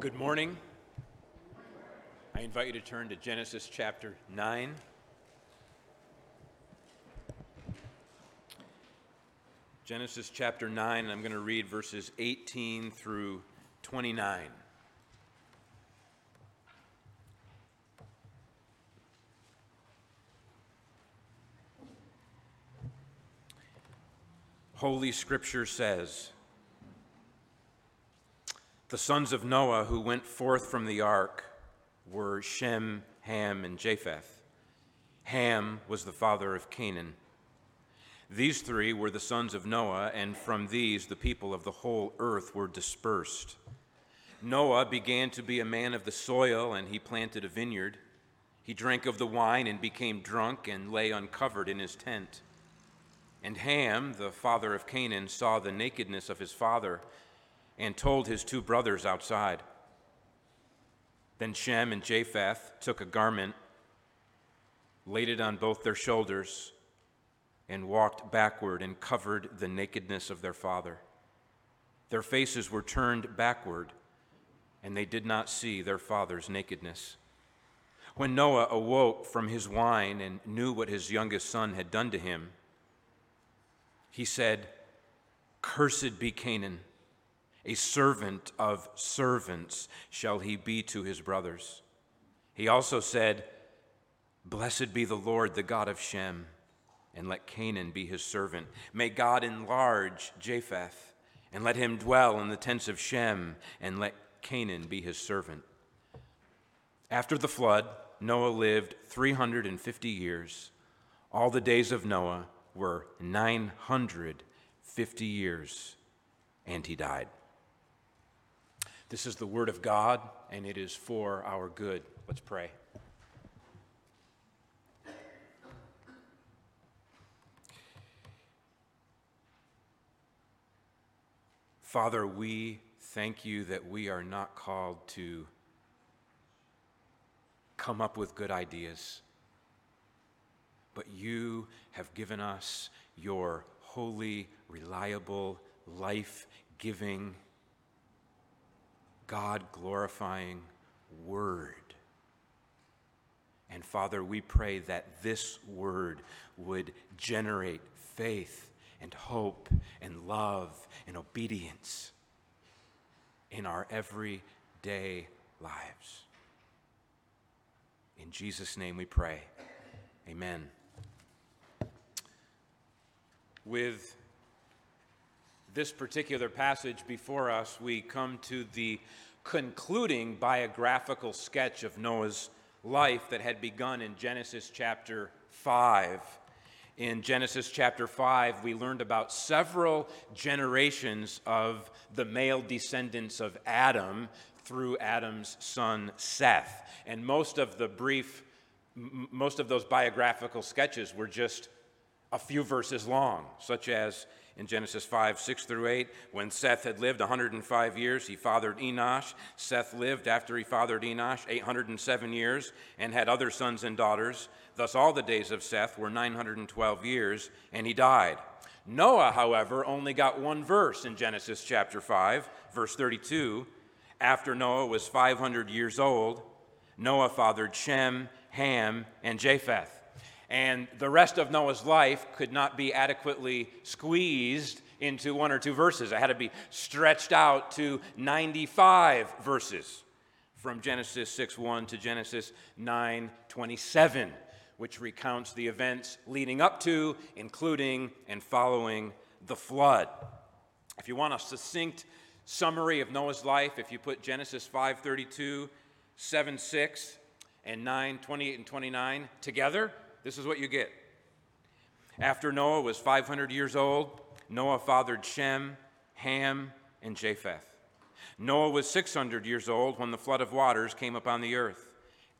Good morning. I invite you to turn to Genesis chapter 9. Genesis chapter 9, and I'm going to read verses 18 through 29. Holy Scripture says, The sons of Noah who went forth from the ark were Shem, Ham, and Japheth. Ham was the father of Canaan. These three were the sons of Noah, and from these the people of the whole earth were dispersed. Noah began to be a man of the soil, and he planted a vineyard. He drank of the wine and became drunk and lay uncovered in his tent. And Ham, the father of Canaan, saw the nakedness of his father and told his two brothers outside. Then Shem and Japheth took a garment, laid it on both their shoulders, and walked backward and covered the nakedness of their father. Their faces were turned backward, and they did not see their father's nakedness. When Noah awoke from his wine and knew what his youngest son had done to him, he said, Cursed be Canaan, a servant of servants shall he be to his brothers. He also said, Blessed be the Lord, the God of Shem, and let Canaan be his servant. May God enlarge Japheth, and let him dwell in the tents of Shem, and let Canaan be his servant. After the flood, Noah lived 350 years. All the days of Noah were 950 years, and he died. This is the word of God, and it is for our good. Let's pray. Father, we thank you that we are not called to come up with good ideas but you have given us your holy, reliable, life giving, God glorifying word. And Father, we pray that this word would generate faith and hope and love and obedience in our everyday lives. In Jesus' name we pray. Amen with this particular passage before us, we come to the concluding biographical sketch of Noah's life that had begun in Genesis chapter 5. In Genesis chapter 5, we learned about several generations of the male descendants of Adam through Adam's son Seth. And most of the brief, most of those biographical sketches were just a few verses long, such as in Genesis 5, 6 through 8, when Seth had lived 105 years, he fathered Enosh. Seth lived after he fathered Enosh 807 years and had other sons and daughters. Thus, all the days of Seth were 912 years, and he died. Noah, however, only got one verse in Genesis chapter 5, verse 32. After Noah was 500 years old, Noah fathered Shem, Ham, and Japheth. And the rest of Noah's life could not be adequately squeezed into one or two verses. It had to be stretched out to 95 verses from Genesis 6:1 to Genesis 9:27, which recounts the events leading up to, including and following the flood. If you want a succinct summary of Noah's life, if you put Genesis 5:32, 7:6, and 9:28 and 29 together, this is what you get. After Noah was 500 years old, Noah fathered Shem, Ham, and Japheth. Noah was 600 years old when the flood of waters came upon the earth.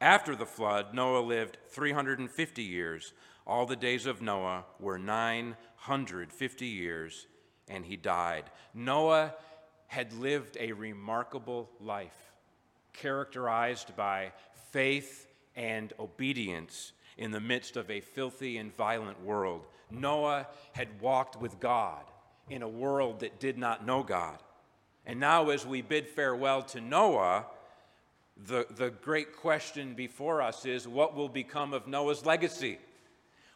After the flood, Noah lived 350 years. All the days of Noah were 950 years, and he died. Noah had lived a remarkable life, characterized by faith and obedience in the midst of a filthy and violent world. Noah had walked with God in a world that did not know God. And now, as we bid farewell to Noah, the, the great question before us is what will become of Noah's legacy?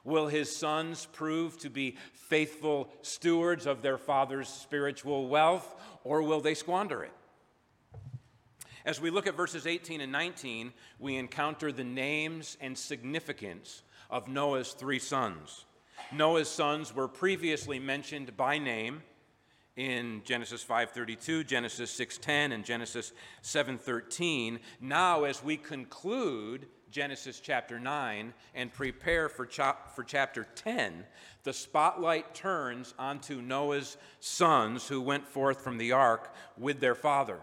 Will his sons prove to be faithful stewards of their father's spiritual wealth, or will they squander it? As we look at verses 18 and 19, we encounter the names and significance of Noah's three sons. Noah's sons were previously mentioned by name in Genesis 5:32, Genesis 6:10 and Genesis 7:13. Now as we conclude Genesis chapter 9 and prepare for, for chapter 10, the spotlight turns onto Noah's sons who went forth from the ark with their father.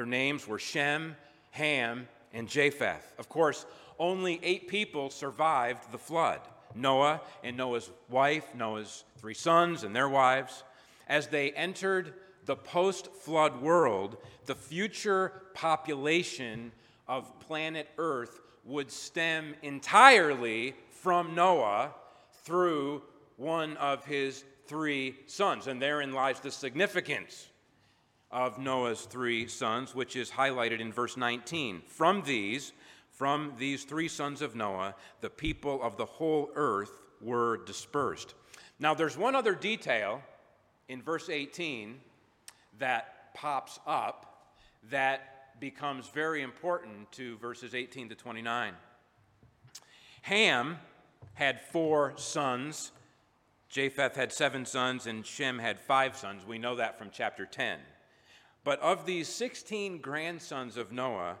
Their names were Shem, Ham, and Japheth. Of course, only eight people survived the flood Noah and Noah's wife, Noah's three sons and their wives as they entered the post flood world, the future population of planet Earth would stem entirely from Noah through one of his three sons. And therein lies the significance of Noah's three sons, which is highlighted in verse 19. From these, from these three sons of Noah, the people of the whole earth were dispersed. Now, there's one other detail in verse 18 that pops up that becomes very important to verses 18 to 29. Ham had four sons. Japheth had seven sons, and Shem had five sons. We know that from chapter 10. But of these 16 grandsons of Noah,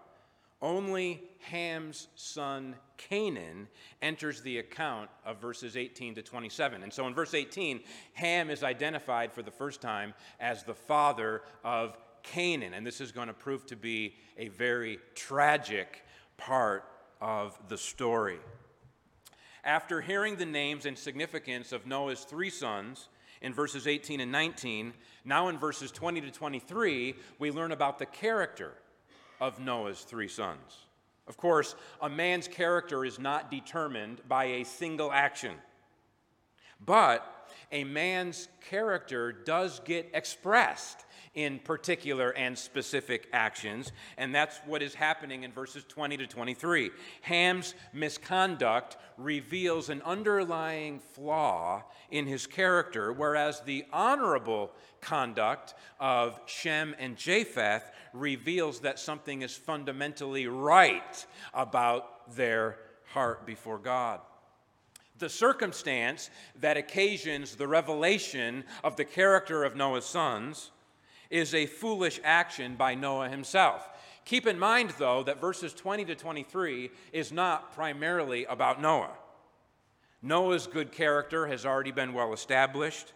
only Ham's son Canaan enters the account of verses 18 to 27. And so in verse 18, Ham is identified for the first time as the father of Canaan. And this is going to prove to be a very tragic part of the story. After hearing the names and significance of Noah's three sons, in verses 18 and 19, now in verses 20 to 23, we learn about the character of Noah's three sons. Of course, a man's character is not determined by a single action, but a man's character does get expressed in particular and specific actions, and that's what is happening in verses 20 to 23. Ham's misconduct reveals an underlying flaw in his character, whereas the honorable conduct of Shem and Japheth reveals that something is fundamentally right about their heart before God. The circumstance that occasions the revelation of the character of Noah's sons is a foolish action by Noah himself. Keep in mind, though, that verses 20 to 23 is not primarily about Noah. Noah's good character has already been well established,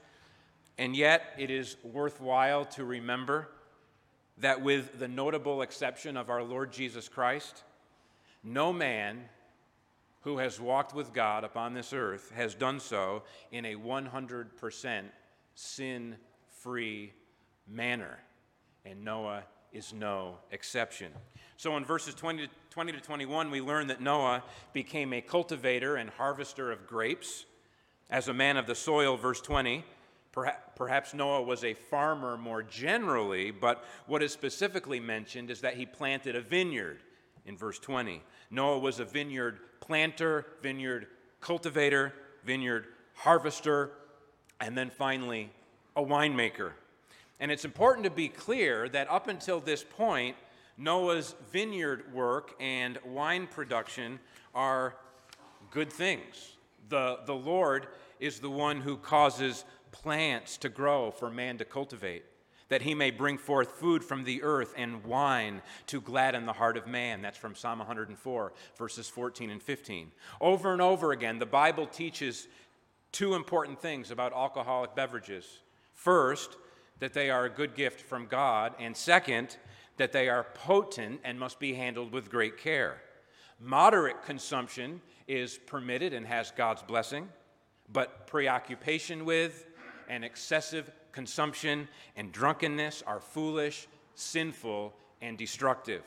and yet it is worthwhile to remember that, with the notable exception of our Lord Jesus Christ, no man who has walked with God upon this earth has done so in a 100% sin free manner. And Noah is no exception. So in verses 20 to, 20 to 21, we learn that Noah became a cultivator and harvester of grapes. As a man of the soil, verse 20, Perhaps Noah was a farmer more generally, but what is specifically mentioned is that he planted a vineyard in verse 20. Noah was a vineyard planter, vineyard cultivator, vineyard harvester, and then finally a winemaker. And it's important to be clear that up until this point, Noah's vineyard work and wine production are good things. The, the Lord is the one who causes plants to grow for man to cultivate, that he may bring forth food from the earth and wine to gladden the heart of man. That's from Psalm 104, verses 14 and 15. Over and over again, the Bible teaches two important things about alcoholic beverages. First, that they are a good gift from God, and second, that they are potent and must be handled with great care. Moderate consumption is permitted and has God's blessing, but preoccupation with and excessive consumption and drunkenness are foolish, sinful, and destructive.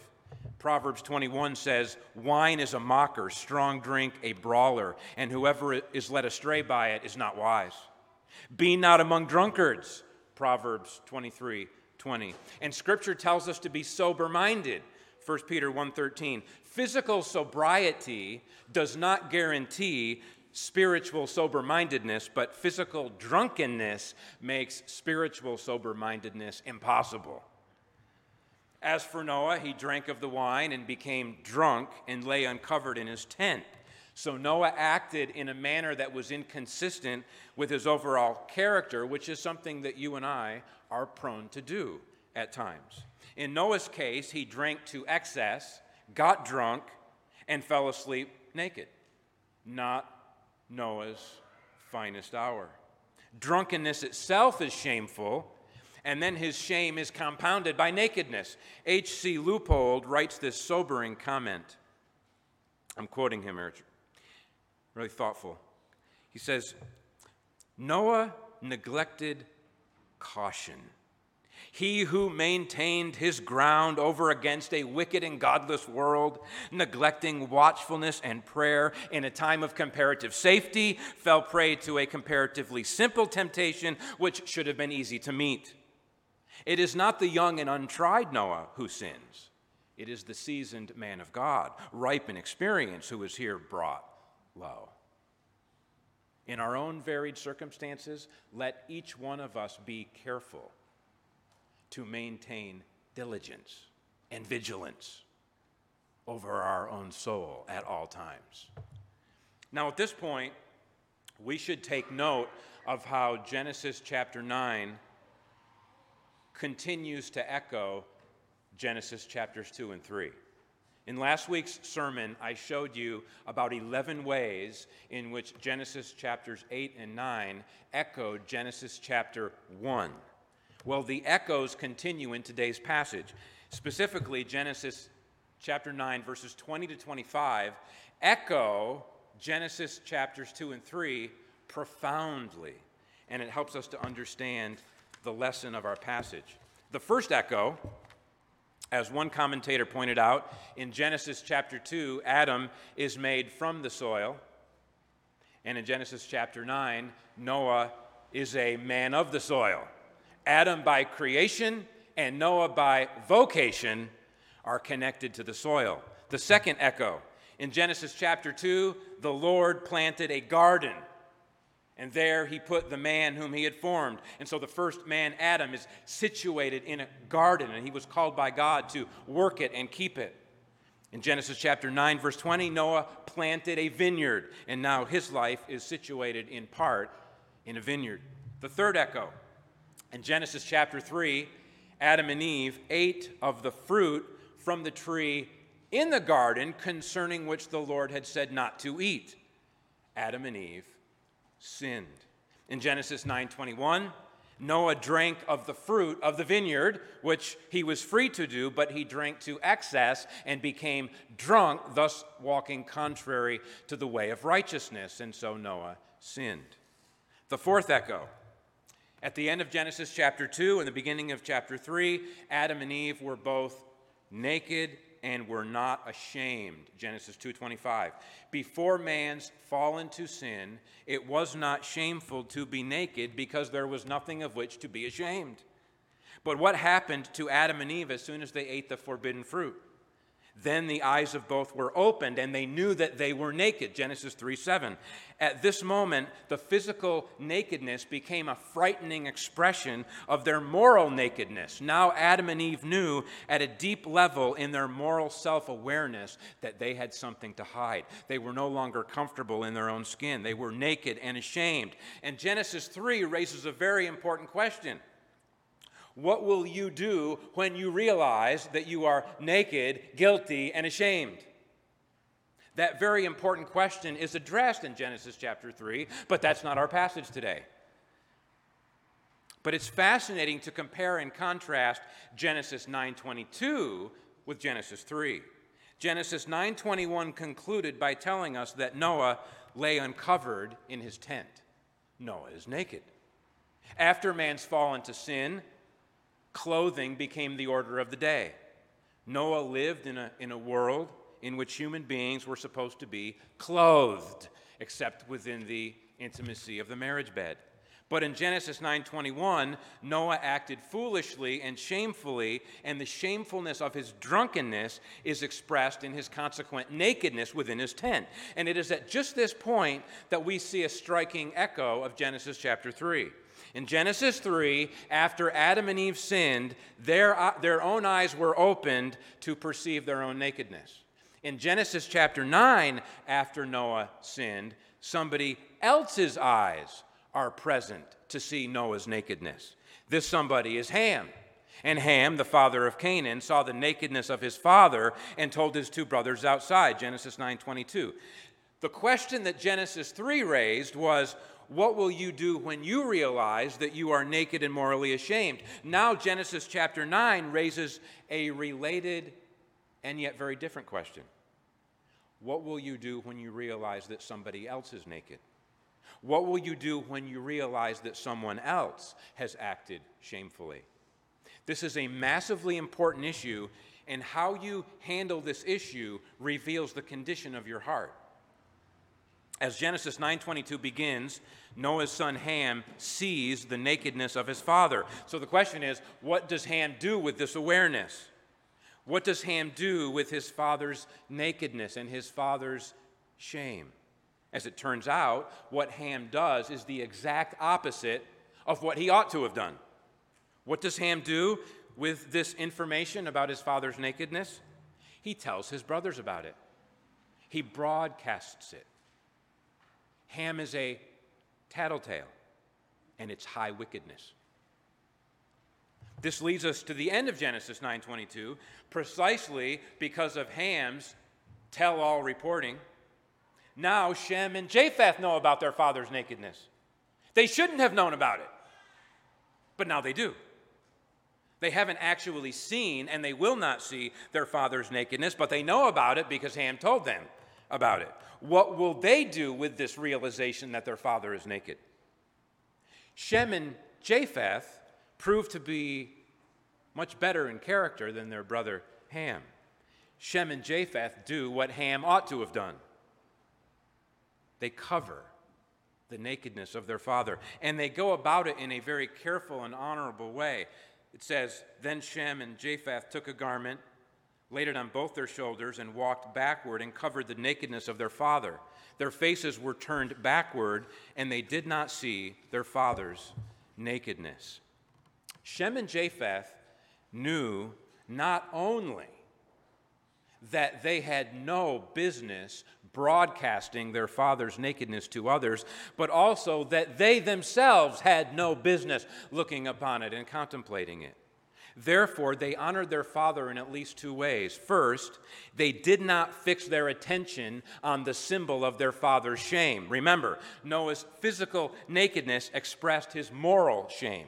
Proverbs 21 says, Wine is a mocker, strong drink a brawler, and whoever is led astray by it is not wise. Be not among drunkards, Proverbs 23 20. And scripture tells us to be sober-minded. 1 Peter 1:13. Physical sobriety does not guarantee spiritual sober mindedness, but physical drunkenness makes spiritual sober mindedness impossible. As for Noah, he drank of the wine and became drunk and lay uncovered in his tent. So Noah acted in a manner that was inconsistent with his overall character, which is something that you and I are prone to do at times. In Noah's case, he drank to excess, got drunk, and fell asleep naked. Not Noah's finest hour. Drunkenness itself is shameful, and then his shame is compounded by nakedness. H.C. Leupold writes this sobering comment. I'm quoting him really thoughtful. He says, Noah neglected caution he who maintained his ground over against a wicked and godless world, neglecting watchfulness and prayer in a time of comparative safety, fell prey to a comparatively simple temptation which should have been easy to meet. It is not the young and untried Noah who sins, it is the seasoned man of God, ripe in experience, who is here brought low. In our own varied circumstances, let each one of us be careful to maintain diligence and vigilance over our own soul at all times. Now, at this point, we should take note of how Genesis chapter 9 continues to echo Genesis chapters 2 and 3. In last week's sermon, I showed you about 11 ways in which Genesis chapters 8 and 9 echoed Genesis chapter 1. Well, the echoes continue in today's passage. Specifically, Genesis chapter 9, verses 20 to 25, echo Genesis chapters 2 and 3 profoundly. And it helps us to understand the lesson of our passage. The first echo, as one commentator pointed out, in Genesis chapter 2, Adam is made from the soil. And in Genesis chapter 9, Noah is a man of the soil. Adam by creation and Noah by vocation are connected to the soil. The second echo in Genesis chapter 2, the Lord planted a garden. And there he put the man whom he had formed. And so the first man, Adam, is situated in a garden, and he was called by God to work it and keep it. In Genesis chapter 9, verse 20, Noah planted a vineyard, and now his life is situated in part in a vineyard. The third echo in Genesis chapter 3, Adam and Eve ate of the fruit from the tree in the garden concerning which the Lord had said not to eat. Adam and Eve sinned. In Genesis 9:21, Noah drank of the fruit of the vineyard, which he was free to do, but he drank to excess and became drunk, thus walking contrary to the way of righteousness, and so Noah sinned. The fourth echo at the end of Genesis chapter 2 and the beginning of chapter 3, Adam and Eve were both naked and were not ashamed. Genesis 2:25. Before man's fall into sin, it was not shameful to be naked because there was nothing of which to be ashamed. But what happened to Adam and Eve as soon as they ate the forbidden fruit? Then the eyes of both were opened, and they knew that they were naked. Genesis 3 7. At this moment, the physical nakedness became a frightening expression of their moral nakedness. Now, Adam and Eve knew at a deep level in their moral self awareness that they had something to hide. They were no longer comfortable in their own skin, they were naked and ashamed. And Genesis 3 raises a very important question. What will you do when you realize that you are naked, guilty, and ashamed? That very important question is addressed in Genesis chapter 3, but that's not our passage today. But it's fascinating to compare and contrast Genesis 9:22 with Genesis 3. Genesis 9:21 concluded by telling us that Noah lay uncovered in his tent. Noah is naked. After man's fall into sin, clothing became the order of the day. Noah lived in a, in a world in which human beings were supposed to be clothed, except within the intimacy of the marriage bed. But in Genesis 9:21, Noah acted foolishly and shamefully, and the shamefulness of his drunkenness is expressed in his consequent nakedness within his tent. And it is at just this point that we see a striking echo of Genesis chapter 3. In Genesis 3, after Adam and Eve sinned, their, uh, their own eyes were opened to perceive their own nakedness. In Genesis chapter 9, after Noah sinned, somebody else's eyes are present to see Noah's nakedness. This somebody is Ham. And Ham, the father of Canaan, saw the nakedness of his father and told his two brothers outside, Genesis 9:22. The question that Genesis 3 raised was, what will you do when you realize that you are naked and morally ashamed? Now Genesis chapter 9 raises a related and yet very different question. What will you do when you realize that somebody else is naked? What will you do when you realize that someone else has acted shamefully? This is a massively important issue, and how you handle this issue reveals the condition of your heart. As Genesis 9:22 begins, Noah's son Ham sees the nakedness of his father. So the question is, what does Ham do with this awareness? What does Ham do with his father's nakedness and his father's shame? As it turns out, what Ham does is the exact opposite of what he ought to have done. What does Ham do with this information about his father's nakedness? He tells his brothers about it, he broadcasts it. Ham is a tattletale, and it's high wickedness. This leads us to the end of Genesis 9:22, precisely because of Ham's tell-all reporting. Now Shem and Japheth know about their father's nakedness. They shouldn't have known about it, but now they do. They haven't actually seen and they will not see their father's nakedness, but they know about it because Ham told them about it. What will they do with this realization that their father is naked? Shem and Japheth proved to be much better in character than their brother Ham. Shem and Japheth do what Ham ought to have done they cover the nakedness of their father, and they go about it in a very careful and honorable way. It says, Then Shem and Japheth took a garment laid it on both their shoulders, and walked backward and covered the nakedness of their father. Their faces were turned backward, and they did not see their father's nakedness. Shem and Japheth knew not only that they had no business broadcasting their father's nakedness to others, but also that they themselves had no business looking upon it and contemplating it. Therefore, they honored their father in at least two ways. First, they did not fix their attention on the symbol of their father's shame. Remember, Noah's physical nakedness expressed his moral shame.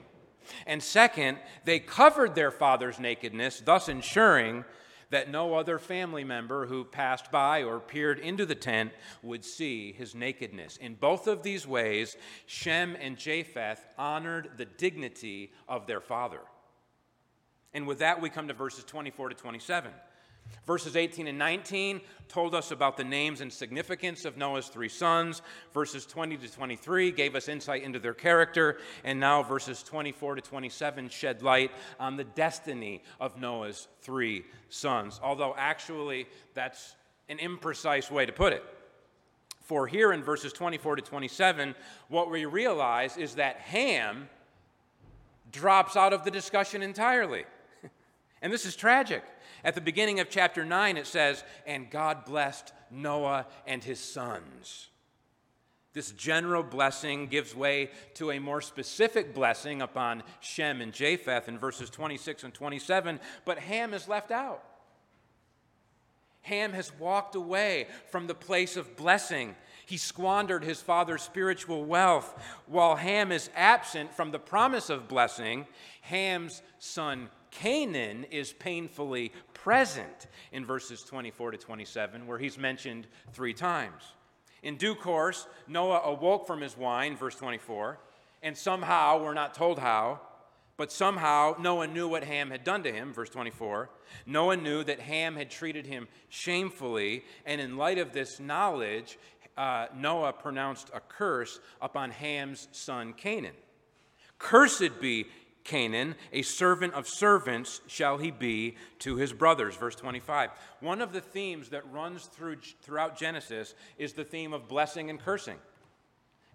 And second, they covered their father's nakedness, thus ensuring that no other family member who passed by or peered into the tent would see his nakedness. In both of these ways, Shem and Japheth honored the dignity of their father. And with that, we come to verses 24 to 27. Verses 18 and 19 told us about the names and significance of Noah's three sons. Verses 20 to 23 gave us insight into their character. And now, verses 24 to 27 shed light on the destiny of Noah's three sons. Although, actually, that's an imprecise way to put it. For here in verses 24 to 27, what we realize is that Ham drops out of the discussion entirely. And this is tragic. At the beginning of chapter 9, it says, And God blessed Noah and his sons. This general blessing gives way to a more specific blessing upon Shem and Japheth in verses 26 and 27, but Ham is left out. Ham has walked away from the place of blessing. He squandered his father's spiritual wealth. While Ham is absent from the promise of blessing, Ham's son Canaan is painfully present in verses 24 to 27, where he's mentioned three times. In due course, Noah awoke from his wine, verse 24, and somehow, we're not told how, but somehow Noah knew what Ham had done to him, verse 24. Noah knew that Ham had treated him shamefully, and in light of this knowledge, uh, Noah pronounced a curse upon Ham's son Canaan. Cursed be Canaan, a servant of servants shall he be to his brothers. Verse 25. One of the themes that runs through, throughout Genesis is the theme of blessing and cursing.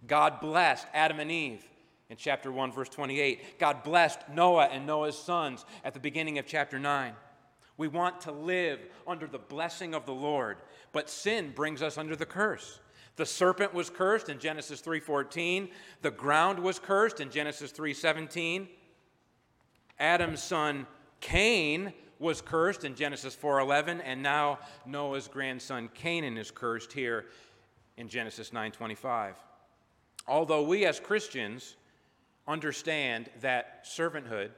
God blessed Adam and Eve in chapter 1, verse 28. God blessed Noah and Noah's sons at the beginning of chapter 9. We want to live under the blessing of the Lord, but sin brings us under the curse. The serpent was cursed in Genesis 3:14, the ground was cursed in Genesis 3:17. Adam's son Cain was cursed in Genesis 4:11, and now Noah's grandson Canaan is cursed here in Genesis 9:25. Although we as Christians understand that servanthood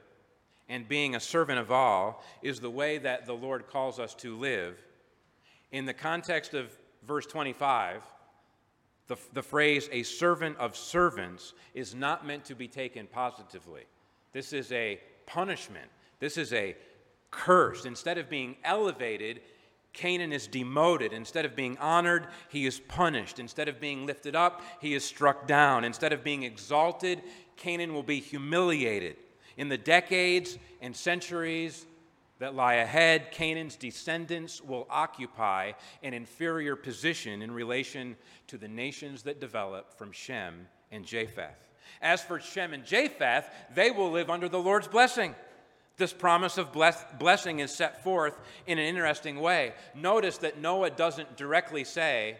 and being a servant of all is the way that the Lord calls us to live, in the context of verse 25, the, the phrase a servant of servants is not meant to be taken positively. This is a punishment. This is a curse. Instead of being elevated, Canaan is demoted. Instead of being honored, he is punished. Instead of being lifted up, he is struck down. Instead of being exalted, Canaan will be humiliated. In the decades and centuries that lie ahead, Canaan's descendants will occupy an inferior position in relation to the nations that develop from Shem and Japheth. As for Shem and Japheth, they will live under the Lord's blessing. This promise of bless- blessing is set forth in an interesting way. Notice that Noah doesn't directly say,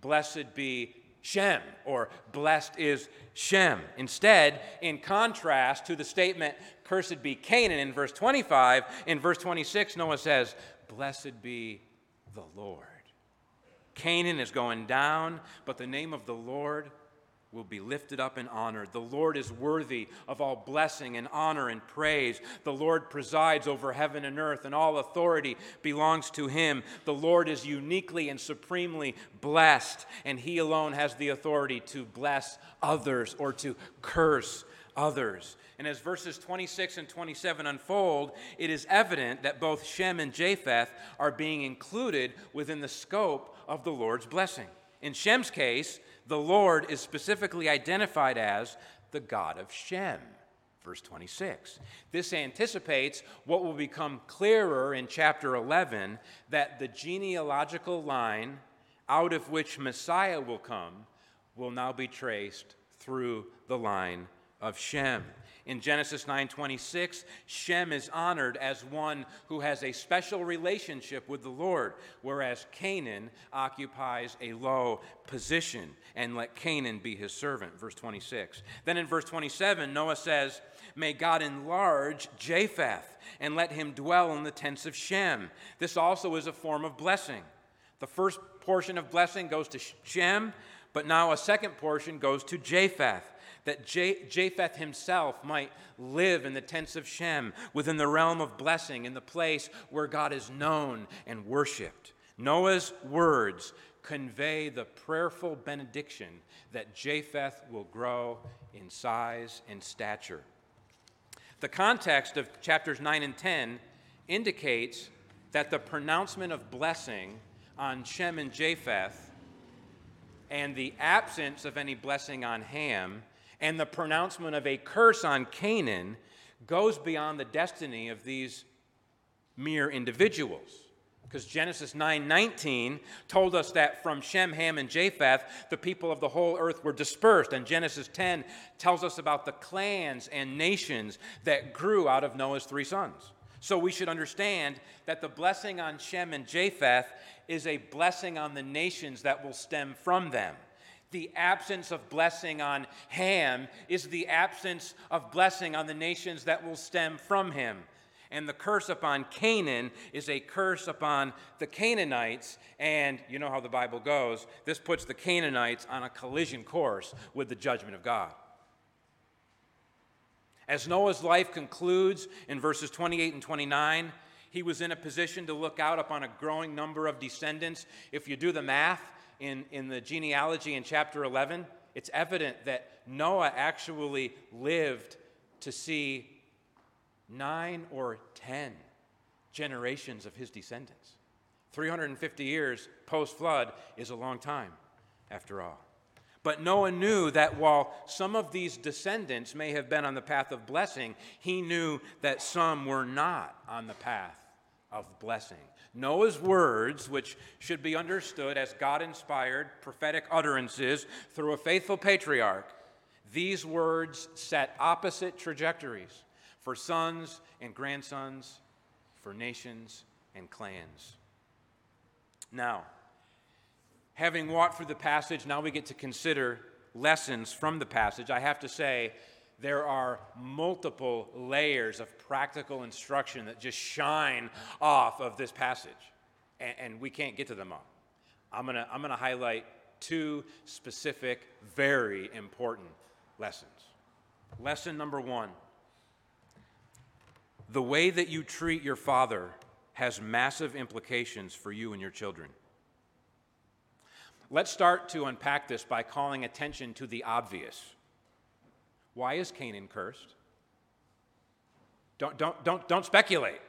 Blessed be Shem, or blessed is Shem. Instead, in contrast to the statement, Cursed be Canaan in verse 25, in verse 26, Noah says, Blessed be the Lord. Canaan is going down, but the name of the Lord will be lifted up and honored. The Lord is worthy of all blessing and honor and praise. The Lord presides over heaven and earth, and all authority belongs to him. The Lord is uniquely and supremely blessed, and he alone has the authority to bless others or to curse others. And as verses 26 and 27 unfold, it is evident that both Shem and Japheth are being included within the scope of the Lord's blessing. In Shem's case, the Lord is specifically identified as the God of Shem. Verse 26. This anticipates what will become clearer in chapter 11 that the genealogical line out of which Messiah will come will now be traced through the line of Shem. In Genesis 9:26, Shem is honored as one who has a special relationship with the Lord, whereas Canaan occupies a low position, and let Canaan be his servant. Verse 26. Then in verse 27, Noah says, May God enlarge Japheth and let him dwell in the tents of Shem. This also is a form of blessing. The first portion of blessing goes to Shem, but now a second portion goes to Japheth that Japheth himself might live in the tents of Shem, within the realm of blessing, in the place where God is known and worshiped. Noah's words convey the prayerful benediction that Japheth will grow in size and stature. The context of chapters 9 and 10 indicates that the pronouncement of blessing on Shem and Japheth and the absence of any blessing on Ham and the pronouncement of a curse on Canaan goes beyond the destiny of these mere individuals. Because Genesis 9:19 told us that from Shem, Ham, and Japheth, the people of the whole earth were dispersed. And Genesis 10 tells us about the clans and nations that grew out of Noah's three sons. So we should understand that the blessing on Shem and Japheth is a blessing on the nations that will stem from them. The absence of blessing on Ham is the absence of blessing on the nations that will stem from him. And the curse upon Canaan is a curse upon the Canaanites. And you know how the Bible goes. This puts the Canaanites on a collision course with the judgment of God. As Noah's life concludes in verses 28 and 29, he was in a position to look out upon a growing number of descendants. If you do the math, in, in the genealogy in chapter 11, it's evident that Noah actually lived to see nine or ten generations of his descendants. 350 years post flood is a long time, after all. But Noah knew that while some of these descendants may have been on the path of blessing, he knew that some were not on the path of blessing. Noah's words, which should be understood as God inspired prophetic utterances through a faithful patriarch, these words set opposite trajectories for sons and grandsons, for nations and clans. Now, having walked through the passage, now we get to consider lessons from the passage. I have to say, there are multiple layers of practical instruction that just shine off of this passage, and, and we can't get to them all. I'm going to I'm going to highlight two specific, very important lessons. Lesson number one the way that you treat your father has massive implications for you and your children. Let's start to unpack this by calling attention to the obvious. Why is Canaan cursed? Don't, don't, don't, don't speculate.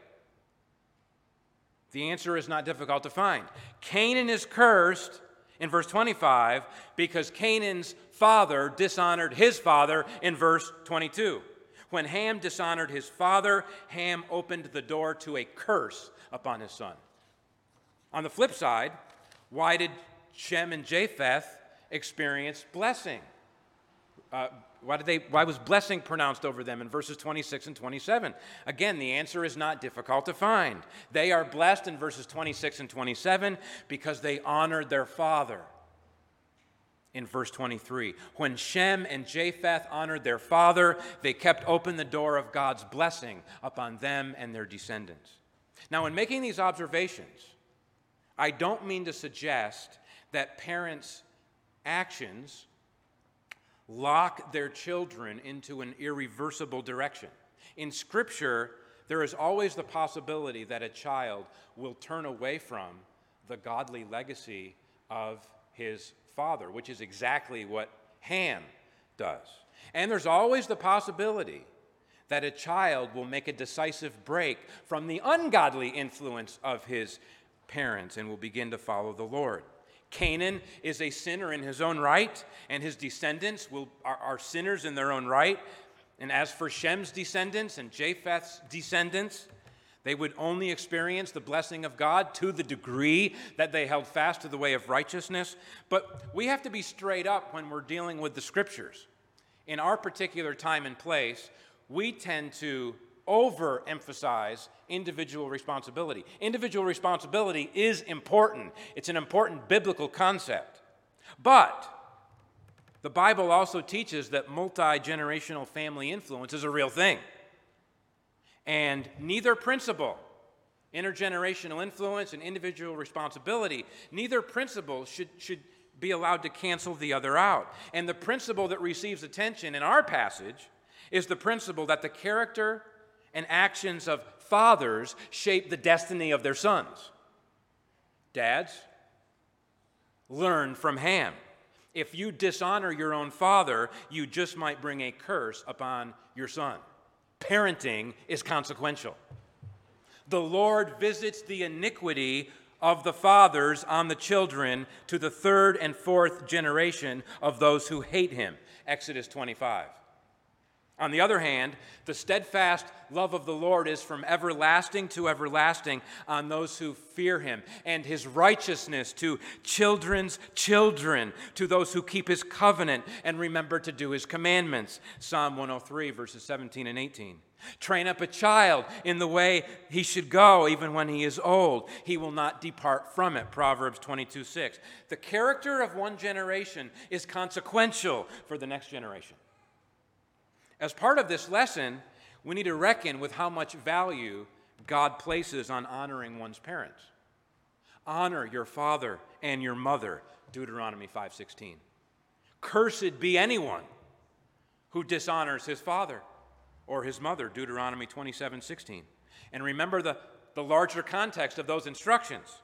The answer is not difficult to find. Canaan is cursed in verse 25 because Canaan's father dishonored his father in verse 22. When Ham dishonored his father, Ham opened the door to a curse upon his son. On the flip side, why did Shem and Japheth experience blessing? Uh, why, did they, why was blessing pronounced over them in verses 26 and 27? Again, the answer is not difficult to find. They are blessed in verses 26 and 27 because they honored their father. In verse 23, when Shem and Japheth honored their father, they kept open the door of God's blessing upon them and their descendants. Now, in making these observations, I don't mean to suggest that parents' actions lock their children into an irreversible direction. In Scripture, there is always the possibility that a child will turn away from the godly legacy of his father, which is exactly what Ham does. And there's always the possibility that a child will make a decisive break from the ungodly influence of his parents and will begin to follow the Lord. Canaan is a sinner in his own right, and his descendants will, are, are sinners in their own right. And as for Shem's descendants and Japheth's descendants, they would only experience the blessing of God to the degree that they held fast to the way of righteousness. But we have to be straight up when we're dealing with the scriptures. In our particular time and place, we tend to overemphasize individual responsibility. Individual responsibility is important, it's an important biblical concept. But the Bible also teaches that multi generational family influence is a real thing. And neither principle, intergenerational influence and individual responsibility, neither principle should, should be allowed to cancel the other out. And the principle that receives attention in our passage is the principle that the character and actions of fathers shape the destiny of their sons. Dads, learn from Ham. If you dishonor your own father, you just might bring a curse upon your son. Parenting is consequential. The Lord visits the iniquity of the fathers on the children to the third and fourth generation of those who hate him. Exodus 25. On the other hand, the steadfast love of the Lord is from everlasting to everlasting on those who fear him, and his righteousness to children's children, to those who keep his covenant and remember to do his commandments. Psalm 103, verses 17 and 18. Train up a child in the way he should go, even when he is old. He will not depart from it. Proverbs 22, 6. The character of one generation is consequential for the next generation. As part of this lesson, we need to reckon with how much value God places on honoring one's parents. Honor your father and your mother, Deuteronomy 5:16. Cursed be anyone who dishonors his father or his mother, Deuteronomy 27:16. And remember the, the larger context of those instructions.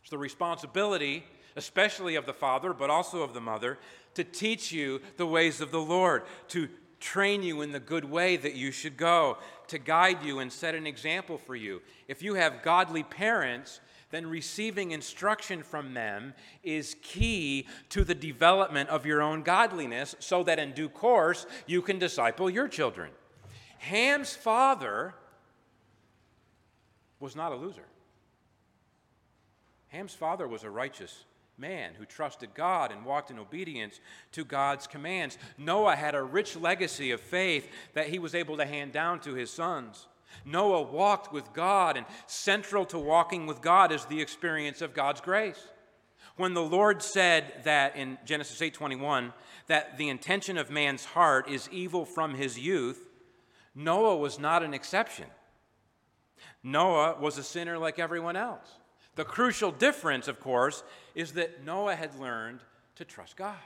It's the responsibility, especially of the father, but also of the mother, to teach you the ways of the Lord, to train you in the good way that you should go, to guide you and set an example for you. If you have godly parents, then receiving instruction from them is key to the development of your own godliness so that in due course you can disciple your children. Ham's father was not a loser. Ham's father was a righteous man who trusted God and walked in obedience to God's commands. Noah had a rich legacy of faith that he was able to hand down to his sons. Noah walked with God, and central to walking with God is the experience of God's grace. When the Lord said that in Genesis 8:21 that the intention of man's heart is evil from his youth, Noah was not an exception. Noah was a sinner like everyone else. The crucial difference, of course, is that Noah had learned to trust God,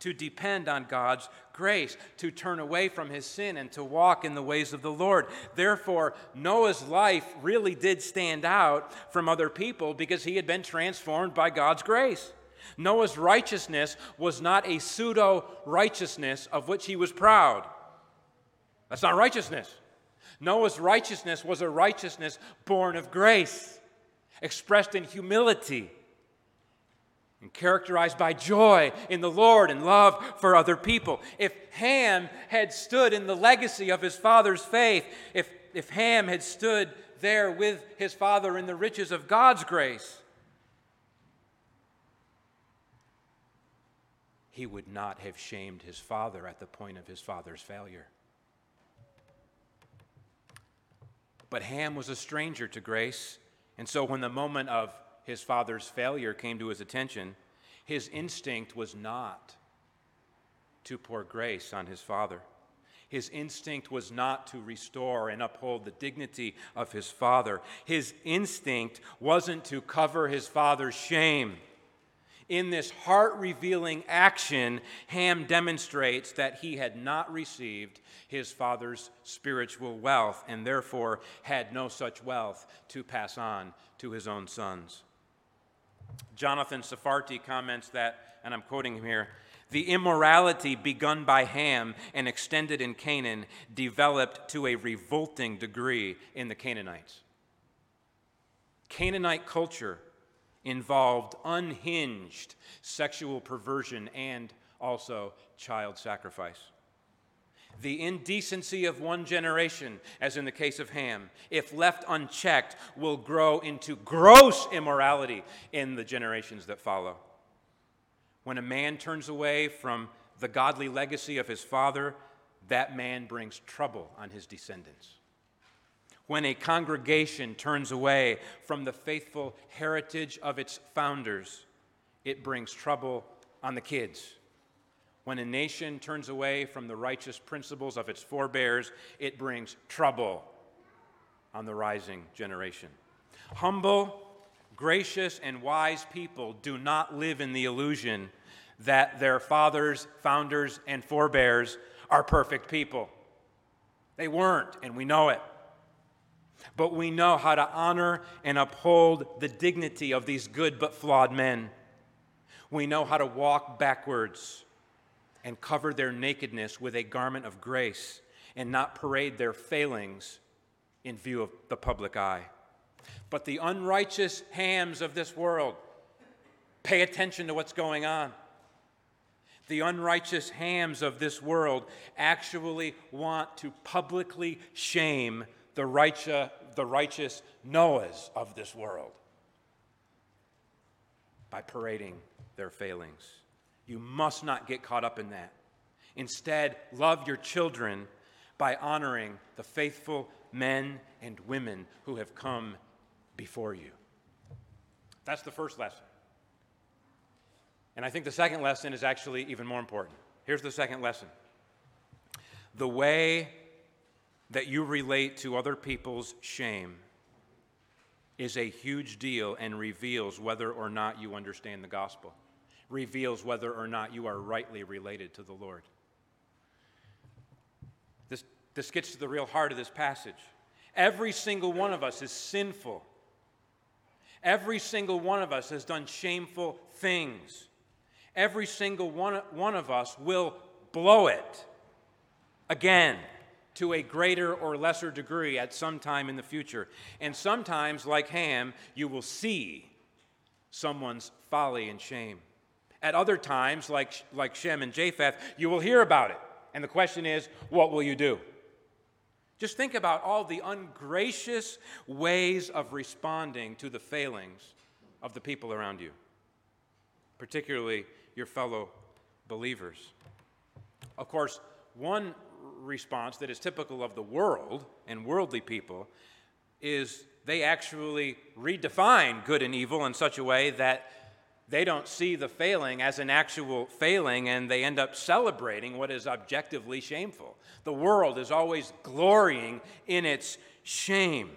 to depend on God's grace, to turn away from his sin and to walk in the ways of the Lord. Therefore, Noah's life really did stand out from other people because he had been transformed by God's grace. Noah's righteousness was not a pseudo righteousness of which he was proud. That's not righteousness. Noah's righteousness was a righteousness born of grace expressed in humility and characterized by joy in the Lord and love for other people. If Ham had stood in the legacy of his father's faith, if, if Ham had stood there with his father in the riches of God's grace, he would not have shamed his father at the point of his father's failure. But Ham was a stranger to grace and so, when the moment of his father's failure came to his attention, his instinct was not to pour grace on his father. His instinct was not to restore and uphold the dignity of his father. His instinct wasn't to cover his father's shame. In this heart revealing action, Ham demonstrates that he had not received his father's spiritual wealth and therefore had no such wealth to pass on to his own sons. Jonathan Sarfati comments that, and I'm quoting him here the immorality begun by Ham and extended in Canaan developed to a revolting degree in the Canaanites. Canaanite culture involved unhinged sexual perversion and also child sacrifice. The indecency of one generation, as in the case of Ham, if left unchecked, will grow into gross immorality in the generations that follow. When a man turns away from the godly legacy of his father, that man brings trouble on his descendants. When a congregation turns away from the faithful heritage of its founders, it brings trouble on the kids. When a nation turns away from the righteous principles of its forebears, it brings trouble on the rising generation. Humble, gracious, and wise people do not live in the illusion that their fathers, founders, and forebears are perfect people. They weren't, and we know it but we know how to honor and uphold the dignity of these good but flawed men. We know how to walk backwards and cover their nakedness with a garment of grace and not parade their failings in view of the public eye. But the unrighteous hams of this world pay attention to what's going on. The unrighteous hams of this world actually want to publicly shame the righteous, the righteous Noahs of this world by parading their failings. You must not get caught up in that. Instead, love your children by honoring the faithful men and women who have come before you. That's the first lesson. And I think the second lesson is actually even more important. Here's the second lesson the way that you relate to other people's shame is a huge deal and reveals whether or not you understand the gospel, reveals whether or not you are rightly related to the Lord. This, this gets to the real heart of this passage. Every single one of us is sinful. Every single one of us has done shameful things. Every single one, one of us will blow it again to a greater or lesser degree at some time in the future. And sometimes, like Ham, you will see someone's folly and shame. At other times, like, like Shem and Japheth, you will hear about it. And the question is, what will you do? Just think about all the ungracious ways of responding to the failings of the people around you, particularly your fellow believers. Of course, one response that is typical of the world and worldly people is they actually redefine good and evil in such a way that they don't see the failing as an actual failing and they end up celebrating what is objectively shameful. The world is always glorying in its shame.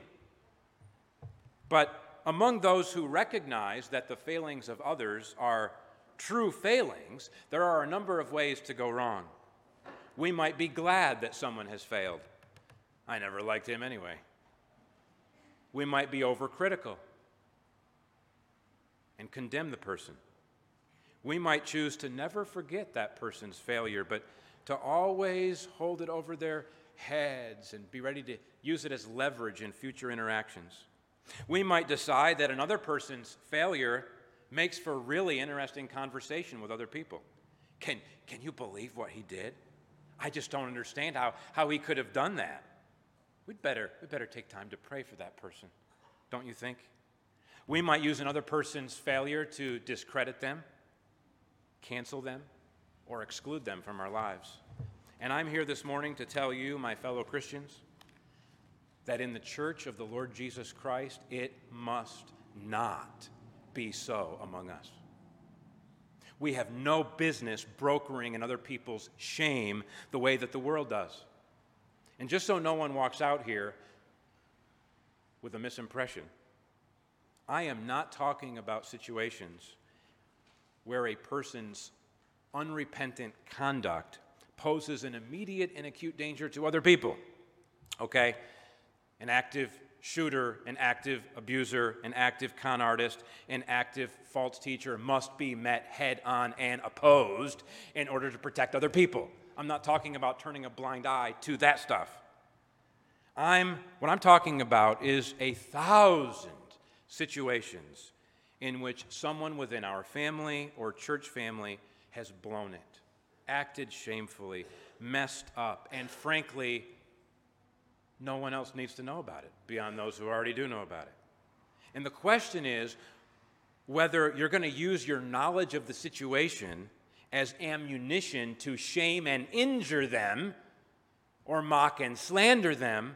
But among those who recognize that the failings of others are true failings, there are a number of ways to go wrong. We might be glad that someone has failed. I never liked him anyway. We might be overcritical and condemn the person. We might choose to never forget that person's failure, but to always hold it over their heads and be ready to use it as leverage in future interactions. We might decide that another person's failure makes for really interesting conversation with other people. Can, can you believe what he did? I just don't understand how, how he could have done that. We'd better, we'd better take time to pray for that person, don't you think? We might use another person's failure to discredit them, cancel them, or exclude them from our lives. And I'm here this morning to tell you, my fellow Christians, that in the church of the Lord Jesus Christ, it must not be so among us. We have no business brokering in other people's shame the way that the world does. And just so no one walks out here with a misimpression, I am not talking about situations where a person's unrepentant conduct poses an immediate and acute danger to other people. Okay? An active shooter, an active abuser, an active con artist, an active false teacher must be met head on and opposed in order to protect other people. I'm not talking about turning a blind eye to that stuff. I'm what I'm talking about is a thousand situations in which someone within our family or church family has blown it, acted shamefully, messed up, and frankly no one else needs to know about it beyond those who already do know about it. And the question is whether you're going to use your knowledge of the situation as ammunition to shame and injure them, or mock and slander them,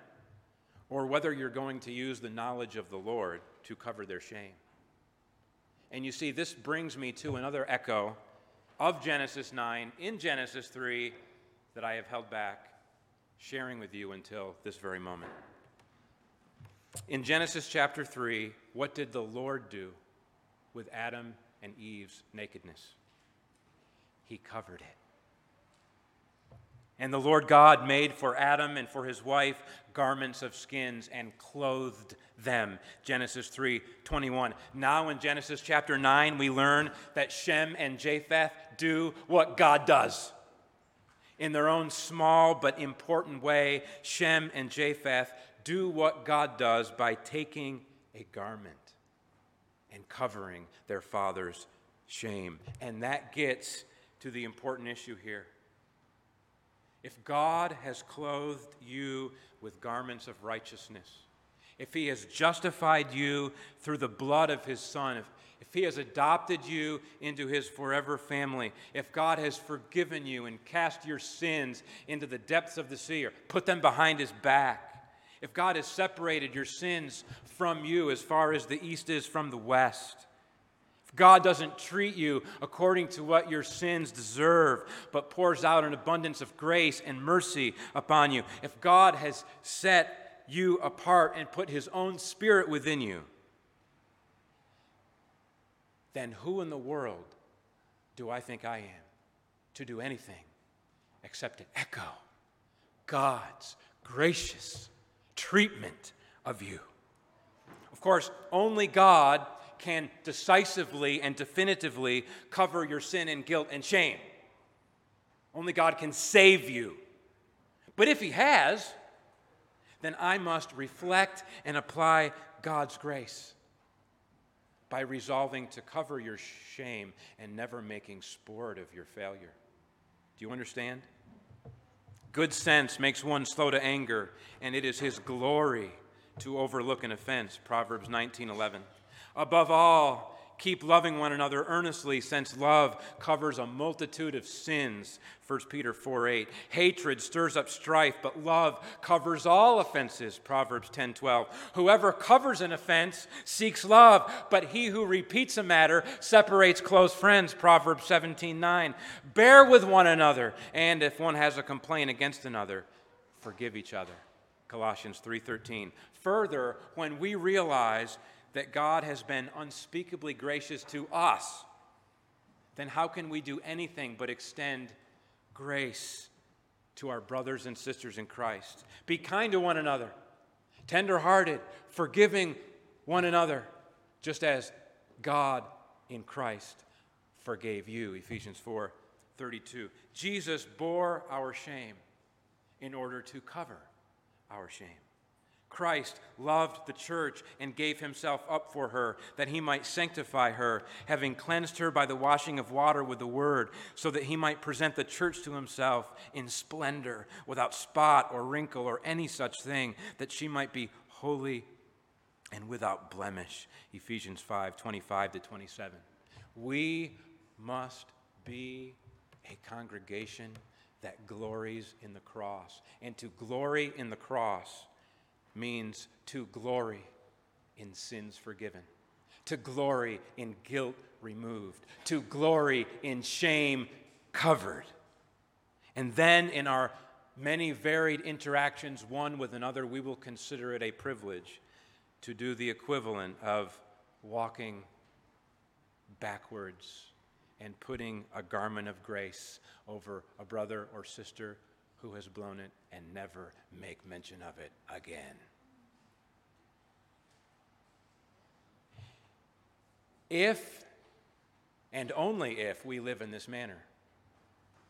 or whether you're going to use the knowledge of the Lord to cover their shame. And you see, this brings me to another echo of Genesis 9 in Genesis 3 that I have held back sharing with you until this very moment. In Genesis chapter 3, what did the Lord do with Adam and Eve's nakedness? He covered it. And the Lord God made for Adam and for his wife garments of skins and clothed them. Genesis 3 21. Now, in Genesis chapter 9, we learn that Shem and Japheth do what God does in their own small but important way, Shem and Japheth do what God does by taking a garment and covering their father's shame. And that gets to the important issue here. If God has clothed you with garments of righteousness, if He has justified you through the blood of His Son, if, if He has adopted you into His forever family, if God has forgiven you and cast your sins into the depths of the sea or put them behind His back, if God has separated your sins from you as far as the east is from the west, if God doesn't treat you according to what your sins deserve, but pours out an abundance of grace and mercy upon you, if God has set you apart and put His own Spirit within you, then who in the world do I think I am to do anything except to echo God's gracious treatment of you? Of course, only God can decisively and definitively cover your sin and guilt and shame. Only God can save you. But if he has, then I must reflect and apply God's grace by resolving to cover your shame and never making sport of your failure. Do you understand? Good sense makes one slow to anger, and it is his glory to overlook an offense. Proverbs 19:11. Above all, Keep loving one another earnestly, since love covers a multitude of sins. 1 Peter 4 8. Hatred stirs up strife, but love covers all offenses. Proverbs 10 12. Whoever covers an offense seeks love, but he who repeats a matter separates close friends. Proverbs 17 9. Bear with one another, and if one has a complaint against another, forgive each other. Colossians 3:13. Further, when we realize that God has been unspeakably gracious to us, then how can we do anything but extend grace to our brothers and sisters in Christ? Be kind to one another, tenderhearted, forgiving one another, just as God in Christ forgave you. Ephesians 4 32. Jesus bore our shame in order to cover our shame. Christ loved the church and gave himself up for her, that he might sanctify her, having cleansed her by the washing of water with the word, so that he might present the church to himself in splendor, without spot or wrinkle or any such thing, that she might be holy and without blemish. Ephesians 5 25 to 27. We must be a congregation that glories in the cross. And to glory in the cross, means to glory in sins forgiven, to glory in guilt removed, to glory in shame covered. And then in our many varied interactions, one with another, we will consider it a privilege to do the equivalent of walking backwards and putting a garment of grace over a brother or sister who has blown it and never make mention of it again. If and only if we live in this manner,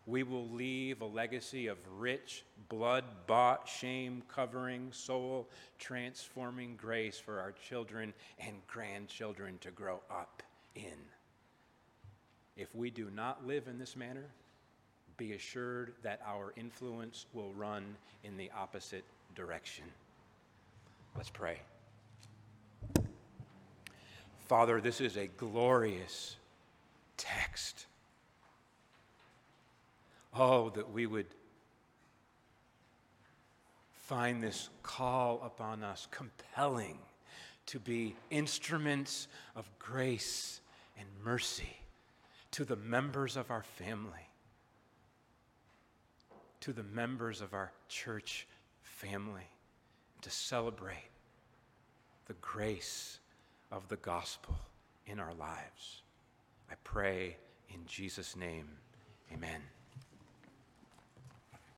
we will leave a legacy of rich, blood bought, shame covering, soul transforming grace for our children and grandchildren to grow up in. If we do not live in this manner, be assured that our influence will run in the opposite direction. Let's pray. Father, this is a glorious text. Oh, that we would find this call upon us compelling to be instruments of grace and mercy to the members of our family to the members of our church family to celebrate the grace of the gospel in our lives. I pray in Jesus' name, amen.